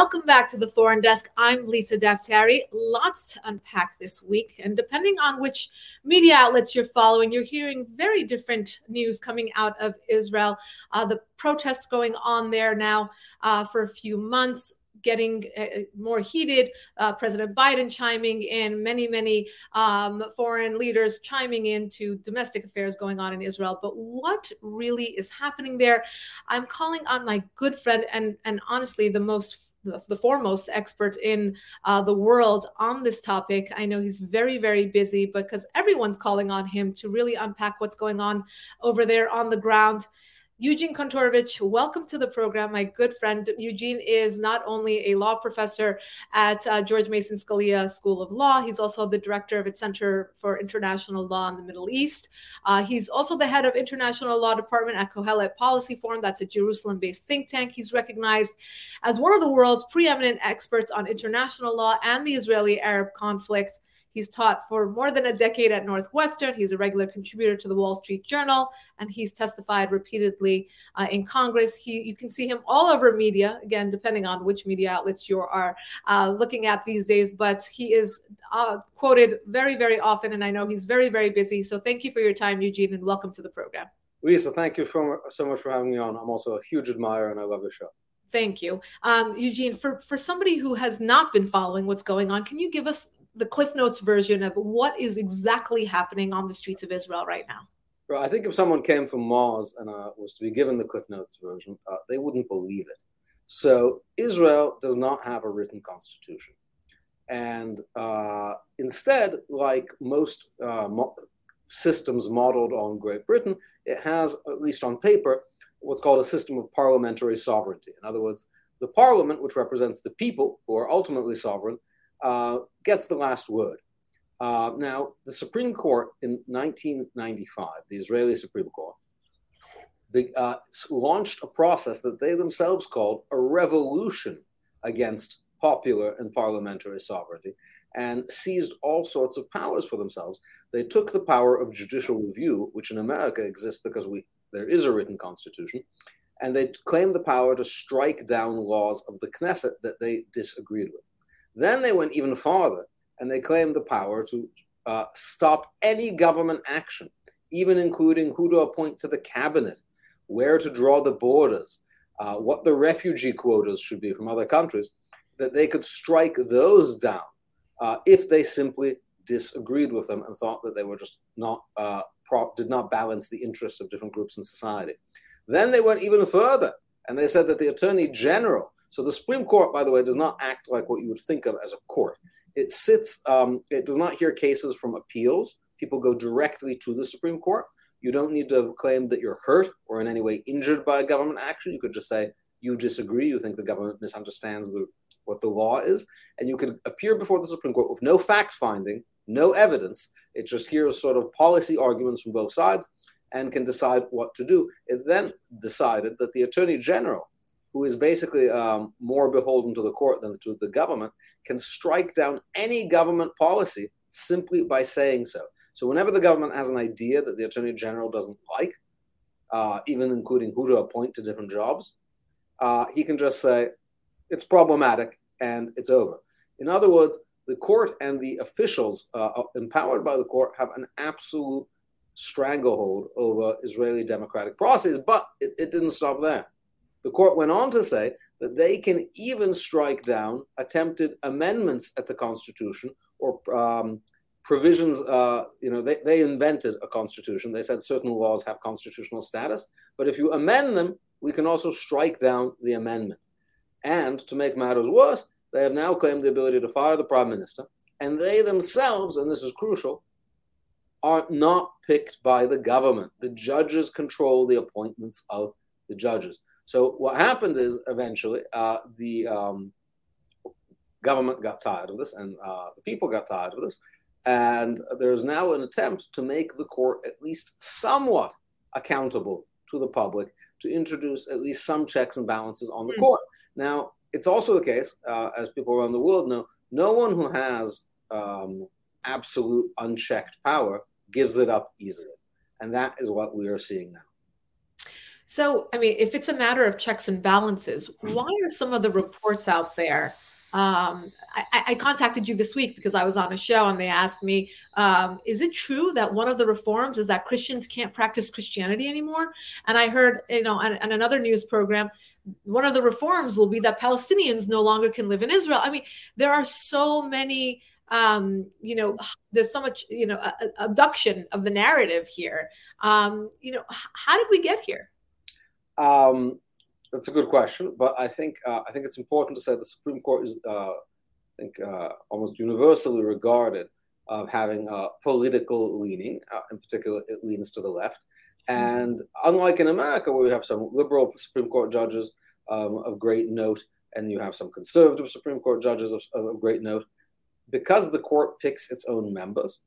Welcome back to the Foreign Desk. I'm Lisa Daftari. Lots to unpack this week. And depending on which media outlets you're following, you're hearing very different news coming out of Israel. Uh, the protests going on there now uh, for a few months getting uh, more heated. Uh, President Biden chiming in, many, many um, foreign leaders chiming into domestic affairs going on in Israel. But what really is happening there? I'm calling on my good friend and and honestly the most the, foremost expert in uh, the world on this topic. I know he's very, very busy because everyone's calling on him to really unpack what's going on over there on the ground. Eugene Kontorovich, welcome to the program. My good friend Eugene is not only a law professor at uh, George Mason Scalia School of Law, he's also the director of its Center for International Law in the Middle East. Uh, he's also the head of International Law Department at Kohelet Policy Forum. That's a Jerusalem based think tank. He's recognized as one of the world's preeminent experts on international law and the Israeli Arab conflict. He's taught for more than a decade at Northwestern. He's a regular contributor to the Wall Street Journal, and he's testified repeatedly uh, in Congress. He, you can see him all over media, again, depending on which media outlets you are uh, looking at these days. But he is uh, quoted very, very often, and I know he's very, very busy. So thank you for your time, Eugene, and welcome to the program. Lisa, thank you for, so much for having me on. I'm also a huge admirer, and I love the show. Thank you, um, Eugene. For for somebody who has not been following what's going on, can you give us the Cliff Notes version of what is exactly happening on the streets of Israel right now? I think if someone came from Mars and uh, was to be given the Cliff Notes version, uh, they wouldn't believe it. So Israel does not have a written constitution. And uh, instead, like most uh, mo- systems modeled on Great Britain, it has, at least on paper, what's called a system of parliamentary sovereignty. In other words, the parliament, which represents the people who are ultimately sovereign, uh, gets the last word. Uh, now, the Supreme Court in 1995, the Israeli Supreme Court, uh, launched a process that they themselves called a revolution against popular and parliamentary sovereignty and seized all sorts of powers for themselves. They took the power of judicial review, which in America exists because we there is a written constitution, and they claimed the power to strike down laws of the Knesset that they disagreed with. Then they went even farther and they claimed the power to uh, stop any government action, even including who to appoint to the cabinet, where to draw the borders, uh, what the refugee quotas should be from other countries, that they could strike those down uh, if they simply disagreed with them and thought that they were just not uh, prop, did not balance the interests of different groups in society. Then they went even further and they said that the attorney general so the Supreme Court, by the way, does not act like what you would think of as a court. It sits, um, it does not hear cases from appeals. People go directly to the Supreme Court. You don't need to claim that you're hurt or in any way injured by a government action. You could just say you disagree, you think the government misunderstands the, what the law is, and you could appear before the Supreme Court with no fact finding, no evidence. It just hears sort of policy arguments from both sides and can decide what to do. It then decided that the Attorney General who is basically um, more beholden to the court than to the government, can strike down any government policy simply by saying so. So, whenever the government has an idea that the attorney general doesn't like, uh, even including who to appoint to different jobs, uh, he can just say it's problematic and it's over. In other words, the court and the officials uh, empowered by the court have an absolute stranglehold over Israeli democratic processes, but it, it didn't stop there. The court went on to say that they can even strike down attempted amendments at the Constitution or um, provisions. Uh, you know, they, they invented a constitution. They said certain laws have constitutional status, but if you amend them, we can also strike down the amendment. And to make matters worse, they have now claimed the ability to fire the prime minister, and they themselves, and this is crucial, are not picked by the government. The judges control the appointments of the judges. So what happened is eventually uh, the um, government got tired of this, and uh, the people got tired of this, and there's now an attempt to make the court at least somewhat accountable to the public to introduce at least some checks and balances on the mm. court. Now, it's also the case, uh, as people around the world know, no one who has um, absolute unchecked power gives it up easily. And that is what we are seeing now. So, I mean, if it's a matter of checks and balances, why are some of the reports out there? Um, I, I, contacted you this week because I was on a show and they asked me, um, is it true that one of the reforms is that Christians can't practice Christianity anymore? And I heard, you know, on, on another news program, one of the reforms will be that Palestinians no longer can live in Israel. I mean, there are so many um, you know, there's so much, you know, abduction of the narrative here. Um, you know, how did we get here? Um, that's a good question, but I think uh, I think it's important to say the Supreme Court is, uh, I think, uh, almost universally regarded of having a political leaning. Uh, in particular, it leans to the left. And unlike in America, where we have some liberal Supreme Court judges um, of great note, and you have some conservative Supreme Court judges of, of great note, because the court picks its own members,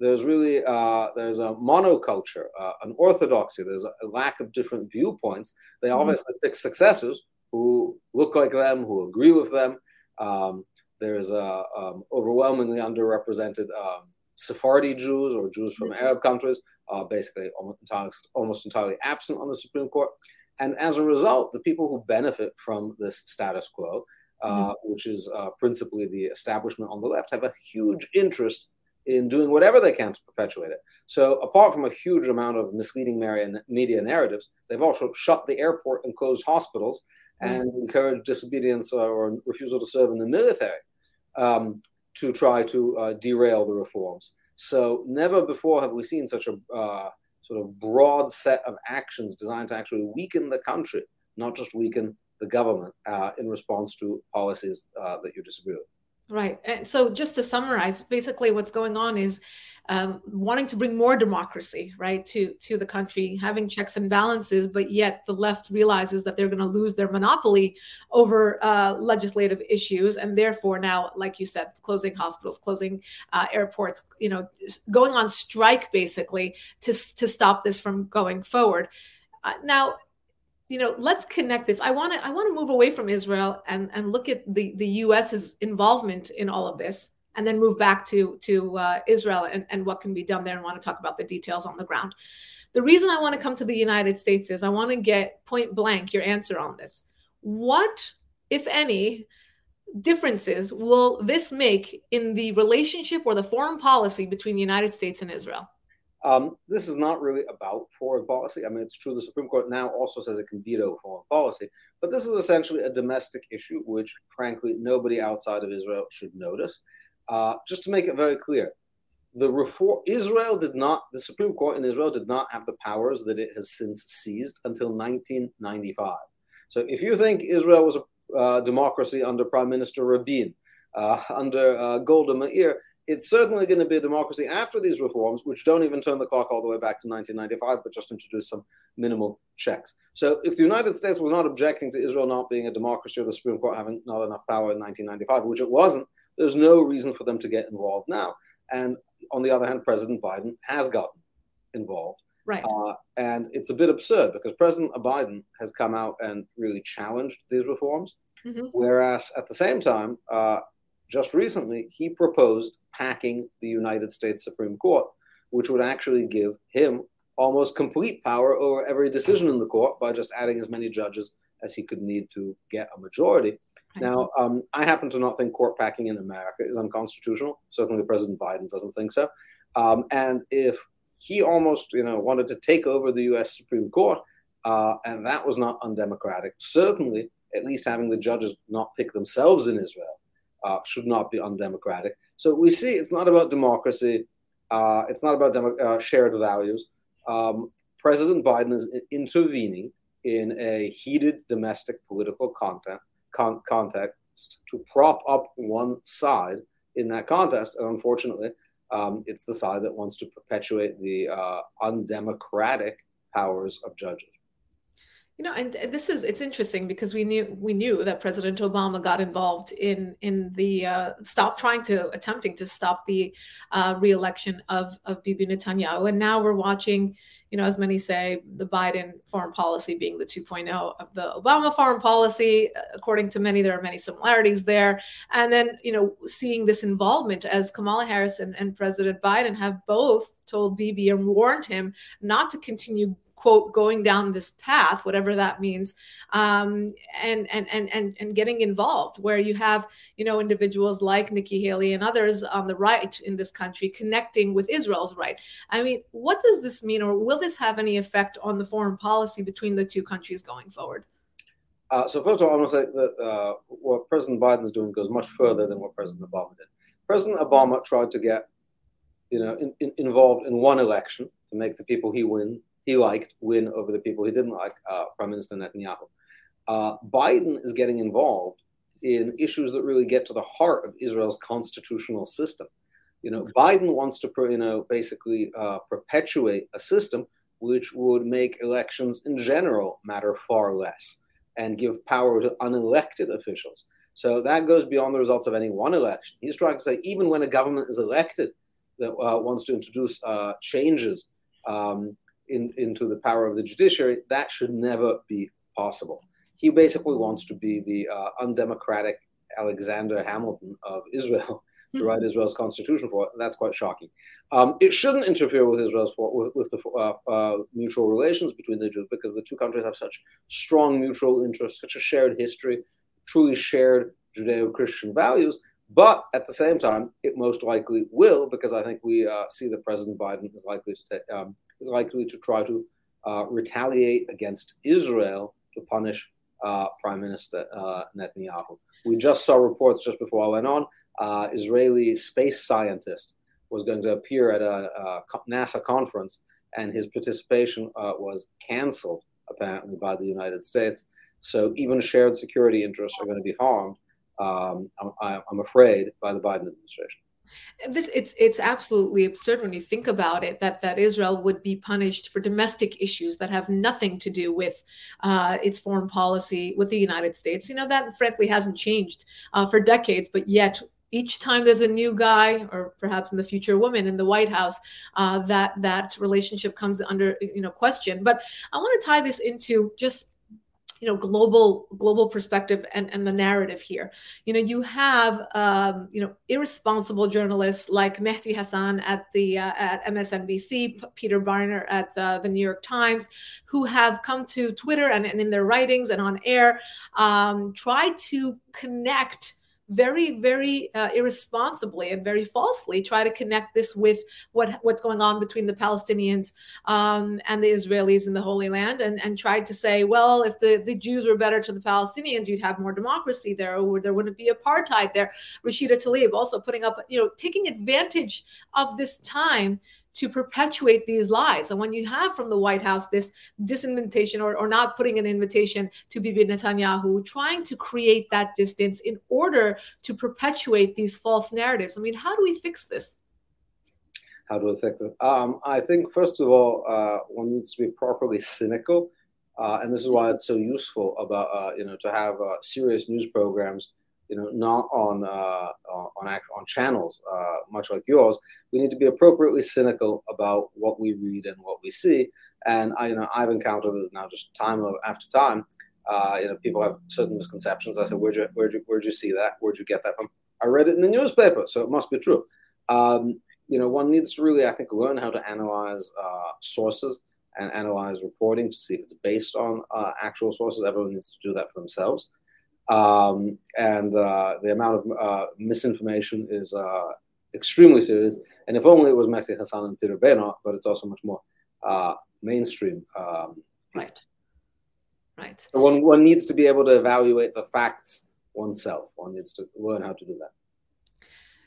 there's really uh, there's a monoculture, uh, an orthodoxy. There's a, lack of different viewpoints. They mm-hmm. obviously pick successors who look like them, who agree with them. Um, there's a um, overwhelmingly underrepresented um, Sephardi Jews or Jews from mm-hmm. Arab countries, uh, basically almost entirely, almost entirely absent on the Supreme Court. And as a result, the people who benefit from this status quo uh, mm-hmm. which is uh, principally the establishment on the left, have a huge interest in doing whatever they can to perpetuate it. So, apart from a huge amount of misleading media narratives, they've also shut the airport and closed hospitals mm-hmm. and encouraged disobedience or refusal to serve in the military um, to try to uh, derail the reforms. So, never before have we seen such a uh, sort of broad set of actions designed to actually weaken the country, not just weaken the government uh, in response to policies uh, that you disagree with. Right. And so, just to summarize, basically, what's going on is um, wanting to bring more democracy, right, to to the country, having checks and balances, but yet the left realizes that they're going to lose their monopoly over uh, legislative issues, and therefore now, like you said, closing hospitals, closing uh, airports, you know, going on strike basically to to stop this from going forward. Uh, now, you know let's connect this. I want to i want to move away from israel and and look at the the us's involvement in all of this and then move back to to uh, israel and, and what can be done there and want to talk about the details on the ground. The reason i want to come to the united states is i want to get point blank your answer on this. What if any differences will this make in the relationship or the foreign policy between the united states and israel um, this is not really about foreign policy. I mean, it's true the Supreme Court now also says it can veto foreign policy, but this is essentially a domestic issue, which, frankly, nobody outside of Israel should notice. Uh, just to make it very clear, the reform Israel did not, the Supreme Court in Israel did not have the powers that it has since seized until 1995. So if you think Israel was a uh, democracy under Prime Minister Rabin, uh, under uh, Golda Meir, it's certainly going to be a democracy after these reforms, which don't even turn the clock all the way back to 1995, but just introduce some minimal checks. So, if the United States was not objecting to Israel not being a democracy or the Supreme Court having not enough power in 1995, which it wasn't, there's no reason for them to get involved now. And on the other hand, President Biden has gotten involved. Right. Uh, and it's a bit absurd because President Biden has come out and really challenged these reforms. Mm-hmm. Whereas at the same time, uh, just recently, he proposed packing the United States Supreme Court, which would actually give him almost complete power over every decision in the court by just adding as many judges as he could need to get a majority. Now, um, I happen to not think court packing in America is unconstitutional. Certainly, President Biden doesn't think so. Um, and if he almost, you know, wanted to take over the U.S. Supreme Court, uh, and that was not undemocratic, certainly, at least having the judges not pick themselves in Israel uh, should not be undemocratic. So we see it's not about democracy. Uh, it's not about demo- uh, shared values. Um, President Biden is intervening in a heated domestic political content, con- context to prop up one side in that contest. And unfortunately, um, it's the side that wants to perpetuate the uh, undemocratic powers of judges. You know, and this is it's interesting because we knew we knew that President Obama got involved in in the uh, stop trying to attempting to stop the uh, reelection of of Bibi Netanyahu, and now we're watching. You know, as many say, the Biden foreign policy being the 2.0 of the Obama foreign policy. According to many, there are many similarities there. And then, you know, seeing this involvement as Kamala Harris and, and President Biden have both told Bibi and warned him not to continue quote going down this path whatever that means um, and, and and and and getting involved where you have you know individuals like nikki haley and others on the right in this country connecting with israel's right i mean what does this mean or will this have any effect on the foreign policy between the two countries going forward uh, so first of all, I want to say that uh, what President Biden is doing goes much further than what President Obama did. President Obama tried to get, you know, in, in, involved in one election to make the people he win he liked win over the people he didn't like, uh, Prime Minister Netanyahu. Uh, Biden is getting involved in issues that really get to the heart of Israel's constitutional system. You know, Biden wants to, you know, basically uh, perpetuate a system which would make elections in general matter far less and give power to unelected officials. So that goes beyond the results of any one election. He's trying to say even when a government is elected that uh, wants to introduce uh, changes um, in, into the power of the judiciary, that should never be possible. He basically wants to be the uh, undemocratic Alexander Hamilton of Israel to hmm. write Israel's constitution for it. That's quite shocking. Um, it shouldn't interfere with Israel's with, with the uh, uh, mutual relations between the Jews because the two countries have such strong mutual interests, such a shared history, truly shared Judeo-Christian values. But at the same time, it most likely will because I think we uh, see that President Biden is likely to take, um, is likely to try to uh, retaliate against Israel to punish uh, Prime Minister uh, Netanyahu. We just saw reports just before I went on uh, Israeli space scientist was going to appear at a, a NASA conference, and his participation uh, was canceled apparently by the United States. So even shared security interests are going to be harmed. Um, I'm, I'm afraid by the Biden administration. This it's it's absolutely absurd when you think about it that that Israel would be punished for domestic issues that have nothing to do with uh, its foreign policy with the United States. You know that frankly hasn't changed uh, for decades, but yet each time there's a new guy or perhaps in the future woman in the white house uh, that that relationship comes under you know question but i want to tie this into just you know global global perspective and, and the narrative here. You know you have um, you know irresponsible journalists like mehdi hasan at the uh, at msnbc P- peter Beinart at the, the new york times who have come to twitter and, and in their writings and on air um, try to connect very very uh, irresponsibly and very falsely try to connect this with what what's going on between the palestinians um, and the israelis in the holy land and and tried to say well if the the jews were better to the palestinians you'd have more democracy there or there wouldn't be apartheid there. Rashida tlaib also putting up you know taking advantage of this time to perpetuate these lies. And when you have from the White House this disinvitation or, or not putting an invitation to Bibi Netanyahu, trying to create that distance in order to perpetuate these false narratives. I mean, how do we fix this? How do we fix it? Um, I think, first of all, uh, one needs to be properly cynical. Uh, and this is why it's so useful about, uh, you know, to have uh, serious news programs you know, not on uh, on on channels uh, much like yours. We need to be appropriately cynical about what we read and what we see. And I, you know, I've encountered this now just time after time. Uh, you know, people have certain misconceptions. I said, "Where'd you where'd you where'd you see that? Where'd you get that from?" I read it in the newspaper, so it must be true. Um, you know, one needs to really, I think, learn how to analyze uh, sources and analyze reporting to see if it's based on uh, actual sources. Everyone needs to do that for themselves um, and uh, the amount of uh, misinformation is uh, extremely serious. And if only it was Mehdi Hasan and Peter Beinart, but it's also much more uh, mainstream. Um, right. Right. So one, one needs to be able to evaluate the facts oneself. One needs to learn how to do that.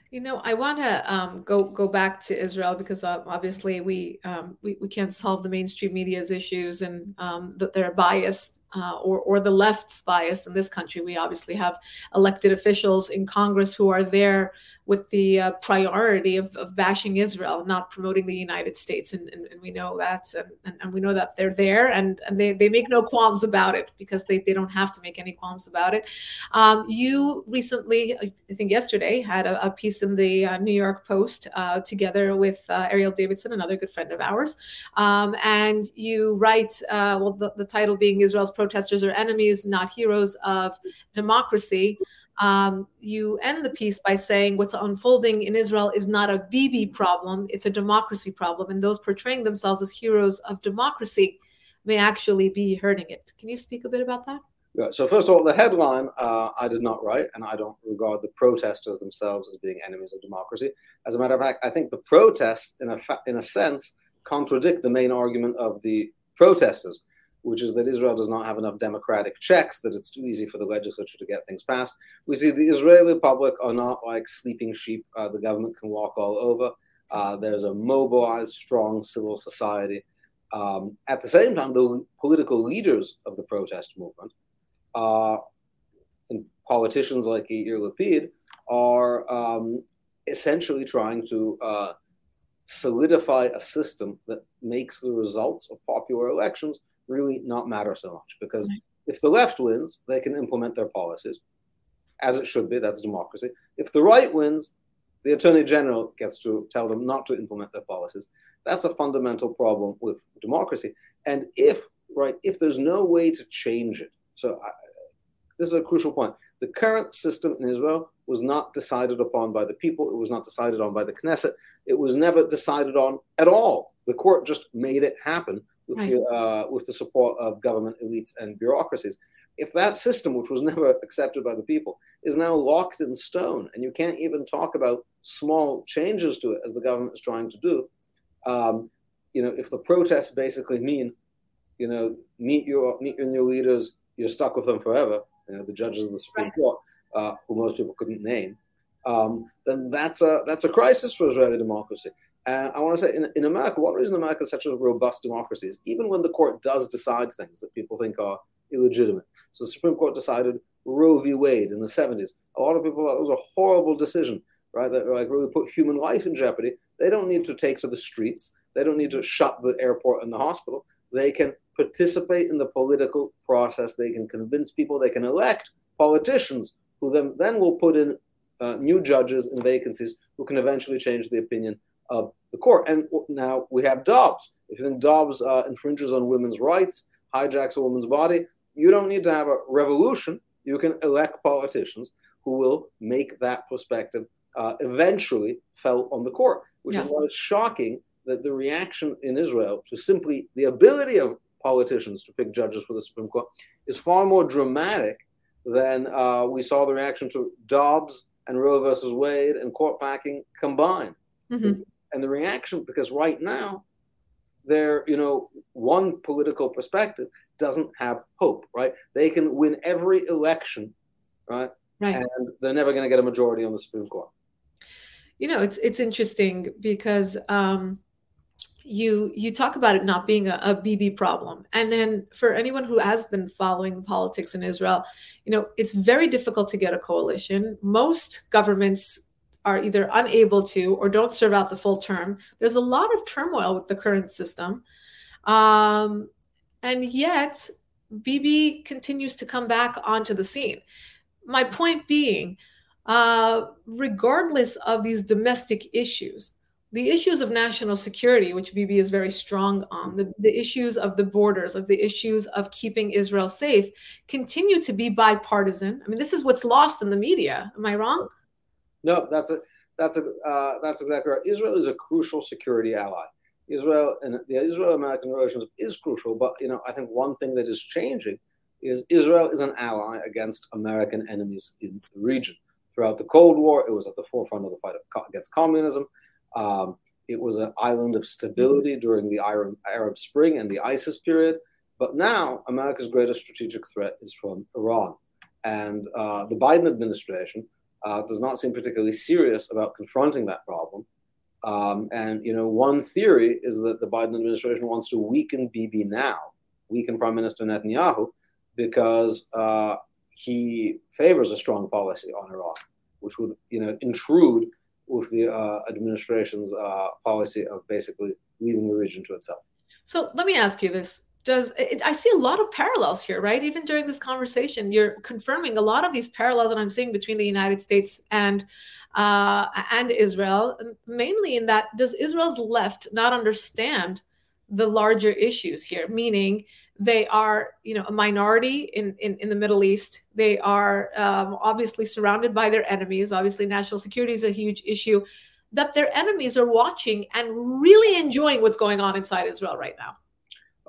You know, I want to um, go go back to Israel because uh, obviously we, um, we we can't solve the mainstream media's issues and um, that they're biased uh, or, or the left's biased in this country. We obviously have elected officials in Congress who are there with the uh, priority of, of bashing Israel, not promoting the United States. And, and, and we know that, and, and, we know that they're there and, and they, they make no qualms about it because they, they don't have to make any qualms about it. Um, you recently, I think yesterday, had a, a piece in the uh, New York Post uh, together with uh, Ariel Davidson, another good friend of ours. Um, and you write, uh, well, the, the title being Israel's protesters are enemies, not heroes of democracy. Um, you end the piece by saying what's unfolding in Israel is not a Bibi problem, it's a democracy problem. And those portraying themselves as heroes of democracy may actually be hurting it. Can you speak a bit about that? Yeah, so first of all, the headline uh, I did not write, and I don't regard the protesters themselves as being enemies of democracy. As a matter of fact, I think the protests, in a fa- in a sense, contradict the main argument of the protesters, which is that Israel does not have enough democratic checks, that it's too easy for the legislature to get things passed. We see the Israeli public are not like sleeping sheep; uh, the government can walk all over. Uh, there's a mobilized, strong civil society. Um, at the same time, the political leaders of the protest movement uh, and politicians like Yair Lapid are um, essentially trying to uh, solidify a system that makes the results of popular elections really not matter so much. Because if the left wins, they can implement their policies, as it should be. That's democracy. If the right wins, the attorney general gets to tell them not to implement their policies. That's a fundamental problem with democracy. And if right, if there's no way to change it, so I, this is a crucial point. The current system in Israel was not decided upon by the people. It was not decided on by the Knesset. It was never decided on at all. The court just made it happen with, right. the, uh, with the support of government elites and bureaucracies. If that system, which was never accepted by the people, is now locked in stone, and you can't even talk about small changes to it as the government is trying to do, um, you know, if the protests basically mean, you know, meet your meet your new leaders, you're stuck with them forever you know, the judges of the Supreme right. Court, uh, who most people couldn't name, um, then that's a that's a crisis for Israeli democracy. And I want to say, in, in America, one reason America is such a robust democracy is even when the court does decide things that people think are illegitimate. So the Supreme Court decided Roe v. Wade in the 70s. A lot of people thought it was a horrible decision, right? That like really put human life in jeopardy. They don't need to take to the streets. They don't need to shut the airport and the hospital. They can participate in the political process. They can convince people. They can elect politicians who then, then will put in uh, new judges in vacancies who can eventually change the opinion of the court. And now we have Dobbs. If you think Dobbs uh, infringes on women's rights, hijacks a woman's body, you don't need to have a revolution. You can elect politicians who will make that perspective uh, eventually felt on the court, which yes. is why it's shocking that the reaction in Israel to simply the ability of politicians to pick judges for the Supreme Court is far more dramatic than uh, we saw the reaction to Dobbs and Roe versus Wade and court packing combined. Mm-hmm. And the reaction, because right now, there, you know, one political perspective doesn't have hope, right? They can win every election, right? right. And they're never going to get a majority on the Supreme Court. You know, it's it's interesting because um, you you talk about it not being a, a Bibi problem and then for anyone who has been following politics in israel you know it's very difficult to get a coalition most governments are either unable to or don't serve out the full term there's a lot of turmoil with the current system um, and yet Bibi continues to come back onto the scene my point being uh, regardless of these domestic issues the issues of national security, which Bibi is very strong on, the, the issues of the borders, of the issues of keeping Israel safe, continue to be bipartisan. I mean, this is what's lost in the media. Am I wrong? No, that's a that's a uh, that's exactly right. Israel is a crucial security ally. Israel and the Israel-American relationship is crucial, but you know, I think one thing that is changing is Israel is an ally against American enemies in the region. Throughout the Cold War, it was at the forefront of the fight against communism. Um, it was an island of stability during the Arab Spring and the ISIS period. But now, America's greatest strategic threat is from Iran. And uh, the Biden administration uh, does not seem particularly serious about confronting that problem. Um, and, you know, one theory is that the Biden administration wants to weaken Bibi now, weaken Prime Minister Netanyahu, because uh, he favors a strong policy on Iran, which would, you know, intrude with the uh, administration's uh, policy of basically leaving the region to itself. So let me ask you this. Does it, I see a lot of parallels here, right? Even during this conversation, you're confirming a lot of these parallels that I'm seeing between the United States and uh, and Israel, mainly in that does Israel's left not understand the larger issues here? Meaning, they are, you know, a minority in, in, in the Middle East. They are um, obviously surrounded by their enemies. Obviously, national security is a huge issue. That their enemies are watching and really enjoying what's going on inside Israel right now.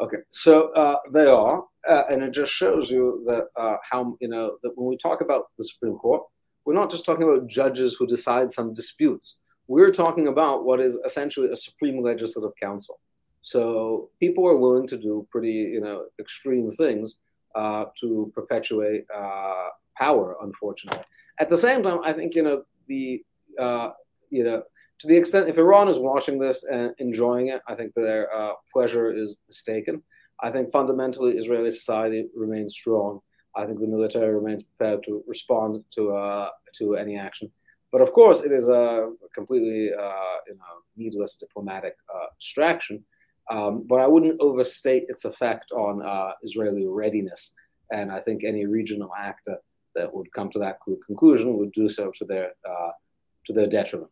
Okay, so uh, they are, uh, and it just shows you that uh, how you know that when we talk about the Supreme Court, we're not just talking about judges who decide some disputes. We're talking about what is essentially a supreme legislative council. So people are willing to do pretty, you know, extreme things uh, to perpetuate uh, power. Unfortunately, at the same time, I think you know the uh, you know to the extent if Iran is watching this and enjoying it, I think their uh, pleasure is mistaken. I think fundamentally Israeli society remains strong. I think the military remains prepared to respond to uh, to any action. But of course, it is a completely uh, you know, needless diplomatic uh, distraction. Um, but I wouldn't overstate its effect on uh, Israeli readiness. And I think any regional actor that would come to that conclusion would do so to their uh, to their detriment.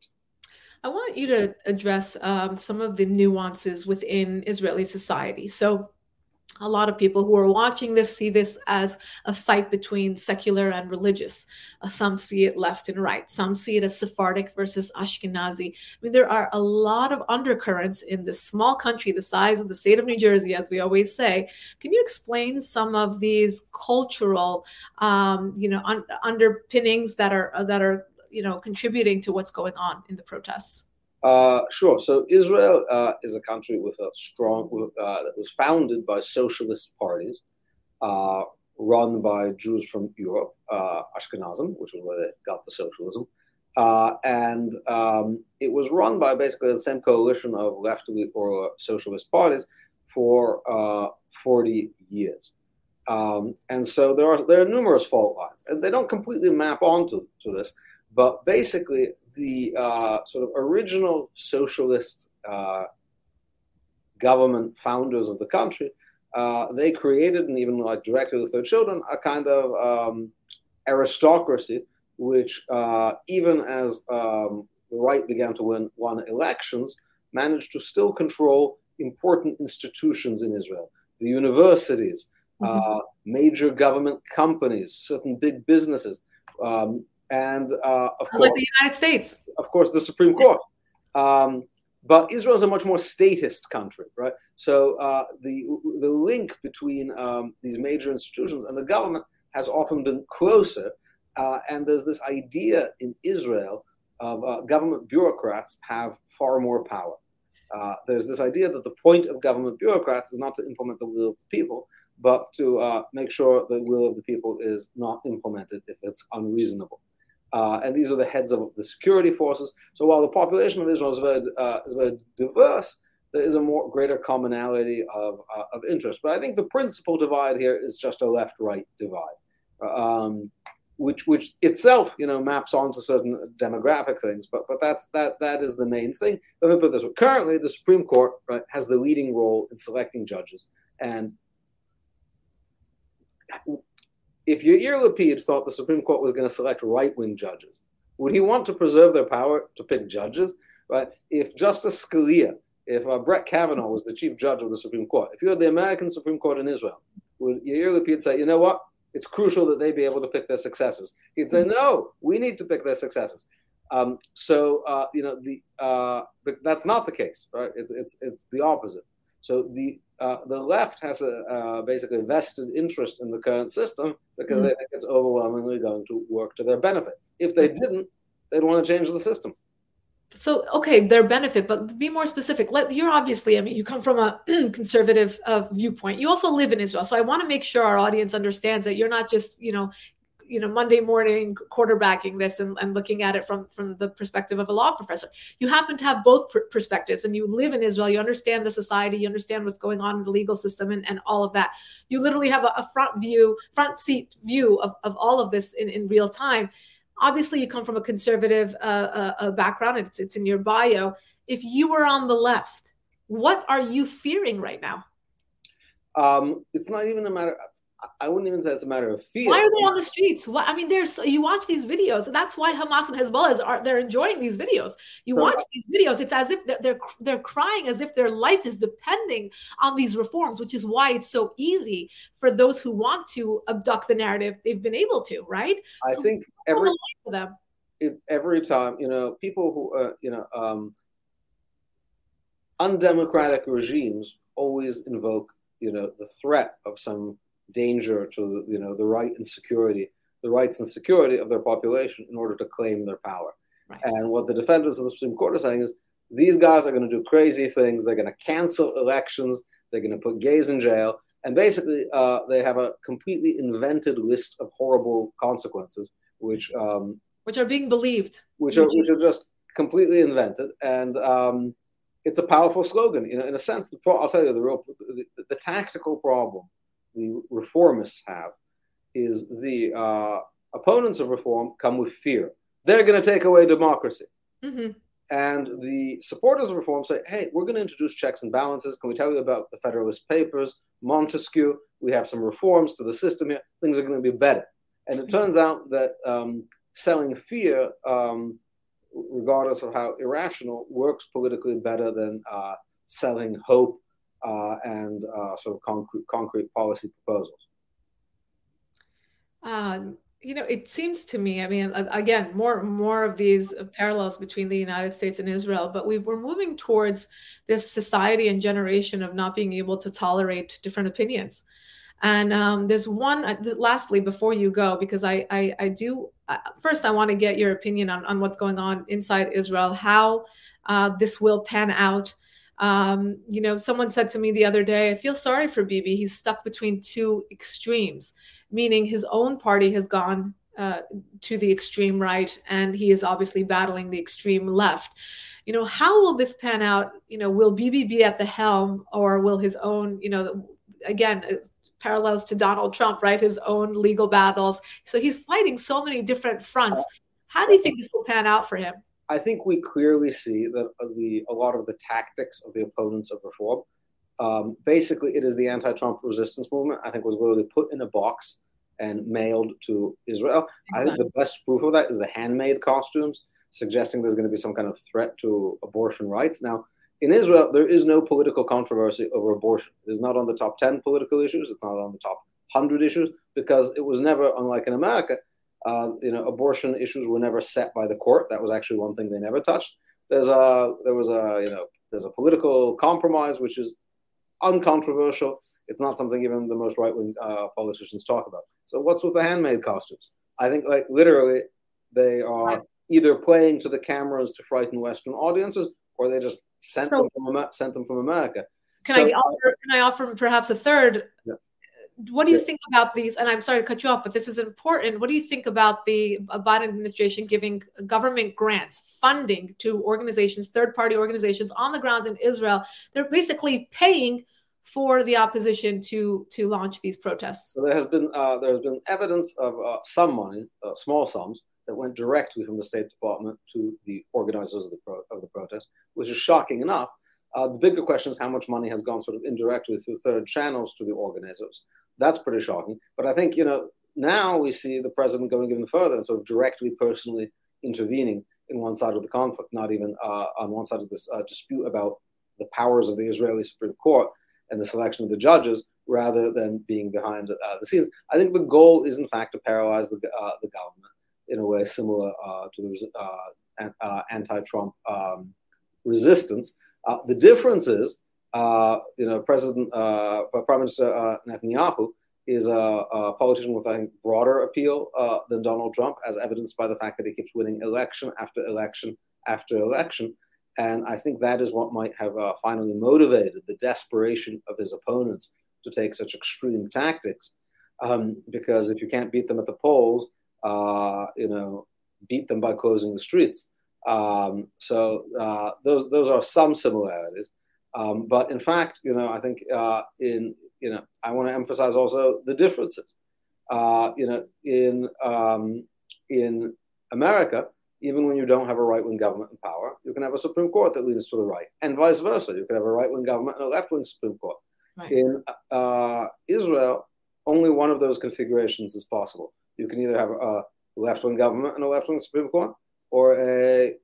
I want you to address um, some of the nuances within Israeli society. So, a lot of people who are watching this see this as a fight between secular and religious. Uh, some see it left and right. Some see it as Sephardic versus Ashkenazi. I mean, there are a lot of undercurrents in this small country, the size of the state of New Jersey, as we always say. Can you explain some of these cultural, um, you know, un- underpinnings that are that are you know contributing to what's going on in the protests? Uh, sure. So Israel uh, is a country with a strong uh, that was founded by socialist parties, uh, run by Jews from Europe, uh, Ashkenazim, which is where they got the socialism, uh, and um, it was run by basically the same coalition of left or socialist parties for 40 years. Um, and so there are there are numerous fault lines, and they don't completely map onto to this. But basically, the uh, sort of original socialist uh, government founders of the country, uh, they created and even like directly with their children a kind of um, aristocracy, which uh, even as um, the right began to win won elections, managed to still control important institutions in Israel, the universities, mm-hmm. Uh, major government companies, certain big businesses. Um, and uh, of course, like the United States, of course, the Supreme Court. Um, but Israel is a much more statist country, right? So uh, the the link between um, these major institutions and the government has often been closer. Uh, and there's this idea in Israel of uh, government bureaucrats have far more power. Uh, there's this idea that the point of government bureaucrats is not to implement the will of the people, but to uh, make sure the will of the people is not implemented if it's unreasonable. Uh, and these are the heads of the security forces. So while the population of Israel is very, uh, is very diverse, there is a more greater commonality of, uh, of interest. But I think the principal divide here is just a left-right divide, um, which which itself you know maps onto certain demographic things. But but that's that that is the main thing. Let me put this way: currently, the Supreme Court right, has the leading role in selecting judges, and if Yair Lapid thought the Supreme Court was going to select right-wing judges, would he want to preserve their power to pick judges? Right? If Justice Scalia, if uh, Brett Kavanaugh was the chief judge of the Supreme Court, if you had the American Supreme Court in Israel, would Yair Lapid say, you know what? It's crucial that they be able to pick their successors. He'd say, no, we need to pick their successors. Um, so uh, you know the, uh, the, that's not the case, right? It's it's it's the opposite. So the uh, the left has a uh, basically vested interest in the current system because mm-hmm. they think it's overwhelmingly going to work to their benefit. If they didn't, they'd want to change the system. So okay, their benefit, but be more specific. Let, you're obviously, I mean, you come from a conservative uh, viewpoint. You also live in Israel, so I want to make sure our audience understands that you're not just, you know, you know monday morning quarterbacking this and, and looking at it from from the perspective of a law professor. You happen to have both pr- perspectives and you live in israel you understand the society you understand what's going on in the legal system and, and all of that. You literally have a, a front view front seat view of, of all of this in, in real time. Obviously you come from a conservative uh, uh, uh background it's, it's in your bio. If you were on the left what are you fearing right now? Um, it's not even a matter I wouldn't even say it's a matter of fear. Why are they on the streets? What I mean, there's you watch these videos, and that's why Hamas and Hezbollah are they're enjoying these videos. You watch these videos, it's as if they're, they're they're crying as if their life is depending on these reforms, which is why it's so easy for those who want to abduct the narrative. They've been able to, right? I so think every for them. If every time you know people who uh, you know um, undemocratic regimes always invoke you know the threat of some danger to you know the right and security, the rights and security of their population in order to claim their power. Right. And what the defenders of the Supreme Court are saying is these guys are going to do crazy things. They're going to cancel elections. They're going to put gays in jail. And basically, uh, they have a completely invented list of horrible consequences, which um, which are being believed, which are which are just completely invented. And um, it's a powerful slogan. You know, in a sense, the pro- I'll tell you the real the, the, tactical problem the reformists have is the uh, opponents of reform come with fear. They're going to take away democracy. Mm-hmm. And the supporters of reform say, hey, we're going to introduce checks and balances. Can we tell you about the Federalist Papers, Montesquieu? We have some reforms to the system here. Things are going to be better. And it turns out that um, selling fear, um, regardless of how irrational, works politically better than uh, selling hope uh, and uh, sort of concrete, concrete policy proposals. Um, you know, it seems to me, I mean, again, more more of these parallels between the United States and Israel, but we were moving towards this society and generation of not being able to tolerate different opinions. And um, there's one, uh, lastly, before you go, because I, I, I do, uh, first, I want to get your opinion on, on what's going on inside Israel, how uh, this will pan out. Um, you know, someone said to me the other day, I feel sorry for Bibi. He's stuck between two extremes meaning his own party has gone uh, to the extreme right and he is obviously battling the extreme left. You know how will this pan out? You know will bibi be at the helm or will his own you know again uh, parallels to donald trump right? His own legal battles. So he's fighting so many different fronts. How do you think this will pan out for him i think we clearly see that the a lot of the tactics of the opponents of reform um, basically, it is the anti-Trump resistance movement. I think was literally put in a box and mailed to Israel. Exactly. I think the best proof of that is the handmade costumes, suggesting there's going to be some kind of threat to abortion rights. Now, in Israel, there is no political controversy over abortion. It is not on the top 10 political issues. It's not on the top 100 issues because it was never, unlike in America, uh, you know, abortion issues were never set by the court. That was actually one thing they never touched. There's a, there was a, you know, there's a political compromise, which is uncontroversial. It's not something even the most right wing uh, politicians talk about. So what's with the handmade costumes? I think like literally they are either playing to the cameras to frighten Western audiences, or they just sent so, them from sent them from America. Can so, I offer? Can I offer perhaps a third? Yeah. What do you think about these? And I'm sorry to cut you off, but this is important. What do you think about the Biden administration giving government grants, funding to organizations, third party organizations on the ground in Israel? They're basically paying for the opposition to to launch these protests? So there has been uh, there has been evidence of uh, some money, uh, small sums, that went directly from the State Department to the organizers of the pro- of the protest, which is shocking enough. Uh, the bigger question is how much money has gone sort of indirectly through third channels to the organizers. That's pretty shocking. But I think you know now we see the president going even further and sort of directly, personally intervening in one side of the conflict, not even uh, on one side of this uh, dispute about the powers of the Israeli Supreme Court, and the selection of the judges rather than being behind uh, the scenes. I think the goal is, in fact, to paralyze the, uh, the government in a way similar uh, to the uh, anti Trump um, resistance. Uh, the difference is, you know, President, Prime Minister Netanyahu is a, a, politician with, think, broader appeal than Donald Trump, as evidenced by the fact that he keeps winning election after election after election. And I think that is what might have uh, finally motivated the desperation of his opponents to take such extreme tactics. Um, because if you can't beat them at the polls, uh, you know, beat them by closing the streets. Um, so uh, those those are some similarities. Um, but in fact, you know, I think uh, in you know, I want to emphasize also the differences. Uh, you know, in um, in America, even when you don't have a right wing government in power, you can have a Supreme Court that leans to the right, and vice versa. You can have a right wing government and a left wing Supreme Court. Right. In uh, Israel, only one of those configurations is possible. You can either have a left wing government and a left wing Supreme Court, or a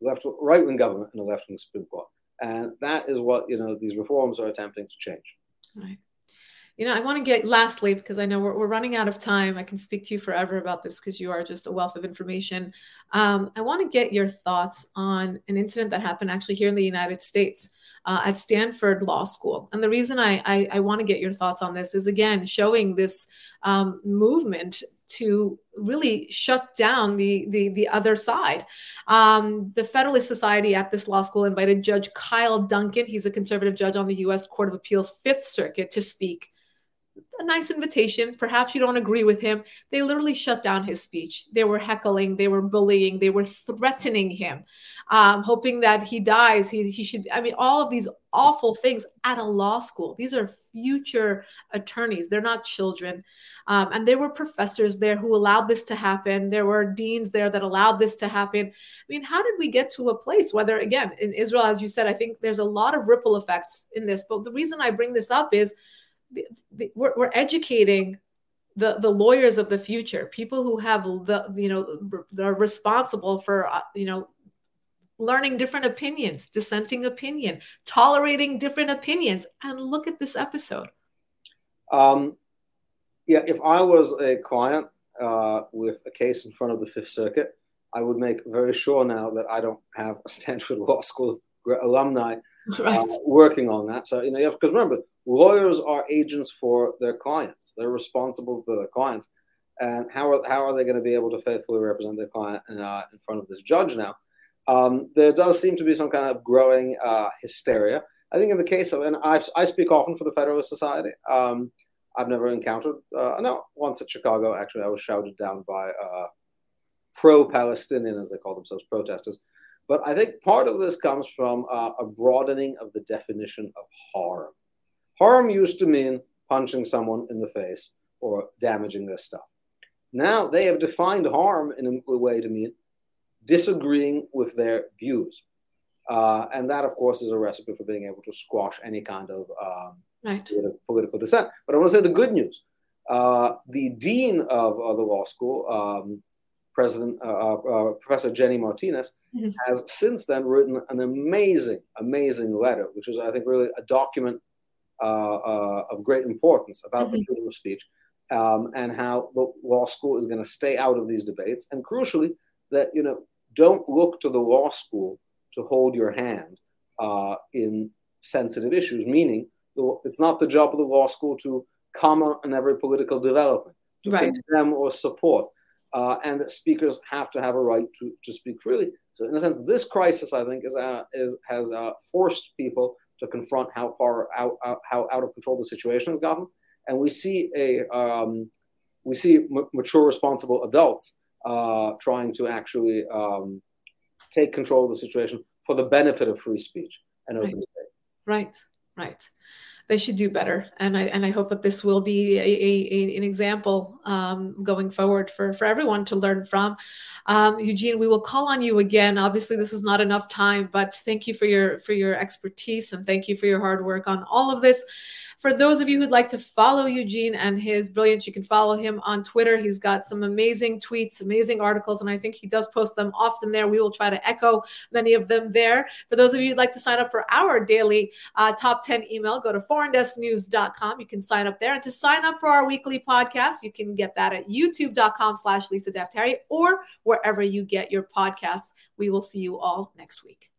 left right wing government and a left wing Supreme Court. And that is what you know these reforms are attempting to change. Right. you know, I want to get lastly, because I know we're, we're running out of time. I can speak to you forever about this because you are just a wealth of information. Um, I want to get your thoughts on an incident that happened actually here in the United States uh, at Stanford Law School. And the reason I, I, I want to get your thoughts on this is again showing this um, movement to really shut down the the, the other side. Um, the Federalist Society at this law school invited Judge Kyle Duncan. He's a conservative judge on the U.S. Court of Appeals Fifth Circuit to speak a nice invitation. Perhaps you don't agree with him. They literally shut down his speech. They were heckling, they were bullying, they were threatening him, um, hoping that he dies. He, he should, I mean, all of these awful things at a law school. These are future attorneys, they're not children. Um, and there were professors there who allowed this to happen. There were deans there that allowed this to happen. I mean, how did we get to a place, whether, again, in Israel, as you said, I think there's a lot of ripple effects in this. But the reason I bring this up is, we're, we're educating the the lawyers of the future people who have the you know are responsible for uh, you know learning different opinions dissenting opinion tolerating different opinions. And look at this episode. Um yeah if i was a client uh, with a case in front of the fifth circuit i would make very sure now that i don't have a stanford law school alumni right. uh, working on that. So you know because remember lawyers are agents for their clients. They're responsible for their clients. And how are, how are they going to be able to faithfully represent their client in, uh, in front of this judge now? Um, there does seem to be some kind of growing uh, hysteria. I think in the case of, and I, I speak often for the Federalist Society. Um, I've never encountered, uh, no, once at Chicago, actually, I was shouted down by uh, pro Palestinian, as they call themselves, protesters. But I think part of this comes from uh, a broadening of the definition of harm. Harm used to mean punching someone in the face or damaging their stuff. Now they have defined harm in a way to mean disagreeing with their views. Uh, and that, of course, is a recipe for being able to squash any kind of um, right. political dissent. But I want to say the good news. Uh, the dean of uh, the law school, um, President uh, uh, uh, Professor Jenny Martinez, mm-hmm. has since then written an amazing, amazing letter, which is, I think, really a document of great importance about mm-hmm. the freedom of speech um, and how the law school is going to stay out of these debates. And crucially, that you know, don't look to the law school to hold your hand uh, in sensitive issues. Meaning, it's not the job of the law school to comment on every political development, to right. condemn or support. Uh, and that speakers have to have a right to, to speak freely. So, in a sense, this crisis, I think, is, uh, is has uh, forced people to confront how far out, out how out of control the situation has gotten. And we see a um, we see m- mature, responsible adults uh, trying to actually um, take control of the situation for the benefit of free speech and open right. debate. Right, right they should do better. And I and I hope that this will be a, a, an example um, going forward for for everyone to learn from. Um, Eugene, we will call on you again. Obviously, this is not enough time, but thank you for your for your expertise and thank you for your hard work on all of this. For those of you who'd like to follow Eugene and his brilliance, you can follow him on Twitter. He's got some amazing tweets, amazing articles, and I think he does post them often there. We will try to echo many of them there. For those of you who'd like to sign up for our daily uh, top 10 email, go to foreigndesknews.com. You can sign up there. And to sign up for our weekly podcast, you can get that at youtube.com slash Lisa Daftari or wherever you get your podcasts. We will see you all next week.